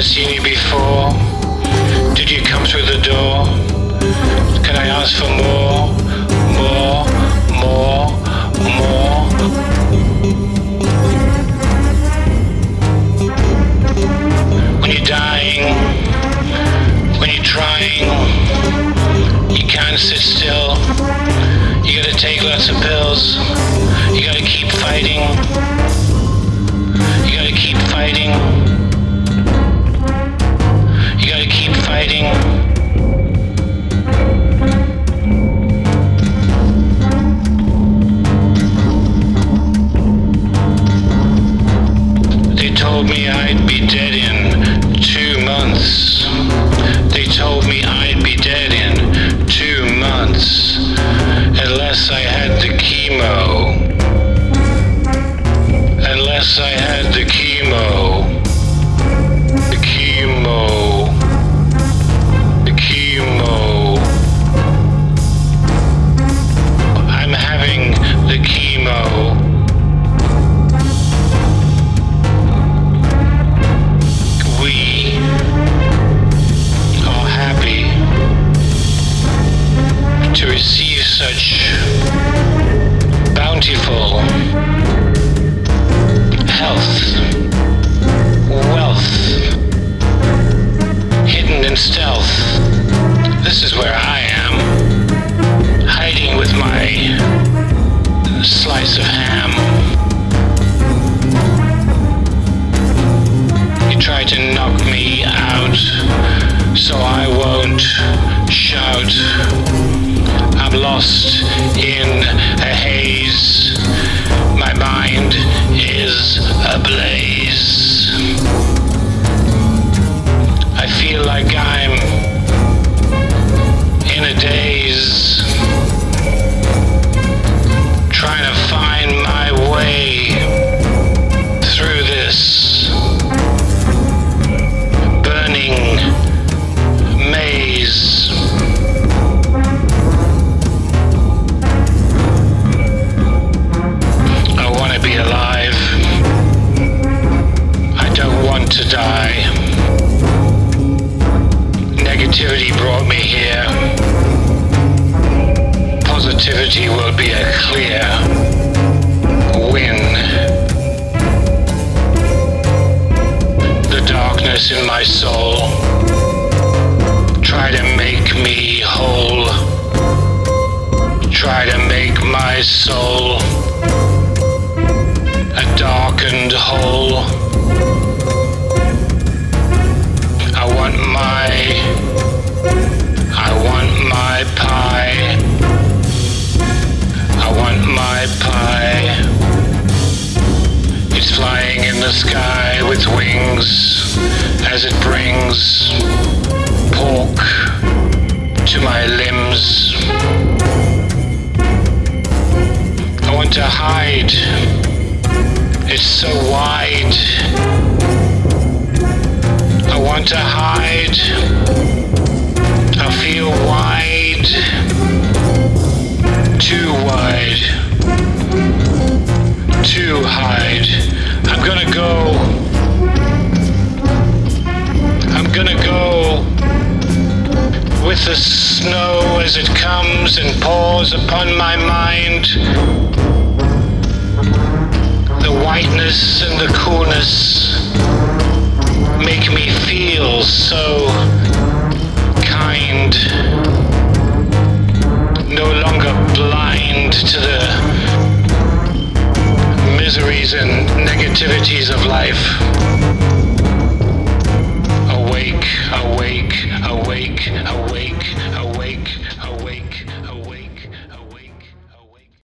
never seen you before. Did you come through the door? Can I ask for more? More? More? More? When you're dying, when you're trying, you can't sit still. You gotta take lots of pills. You gotta keep fighting. Keep fighting. You gotta keep fighting. They told me I'd be dead in two months. Knock me out so I won't shout. I'm lost in a haze. My soul try to make me whole. Try to make my soul a darkened hole. As it brings pork to my limbs. I want to hide. It's so wide. I want to hide. I feel wide. gonna go with the snow as it comes and pours upon my mind. The whiteness and the coolness make me feel so kind.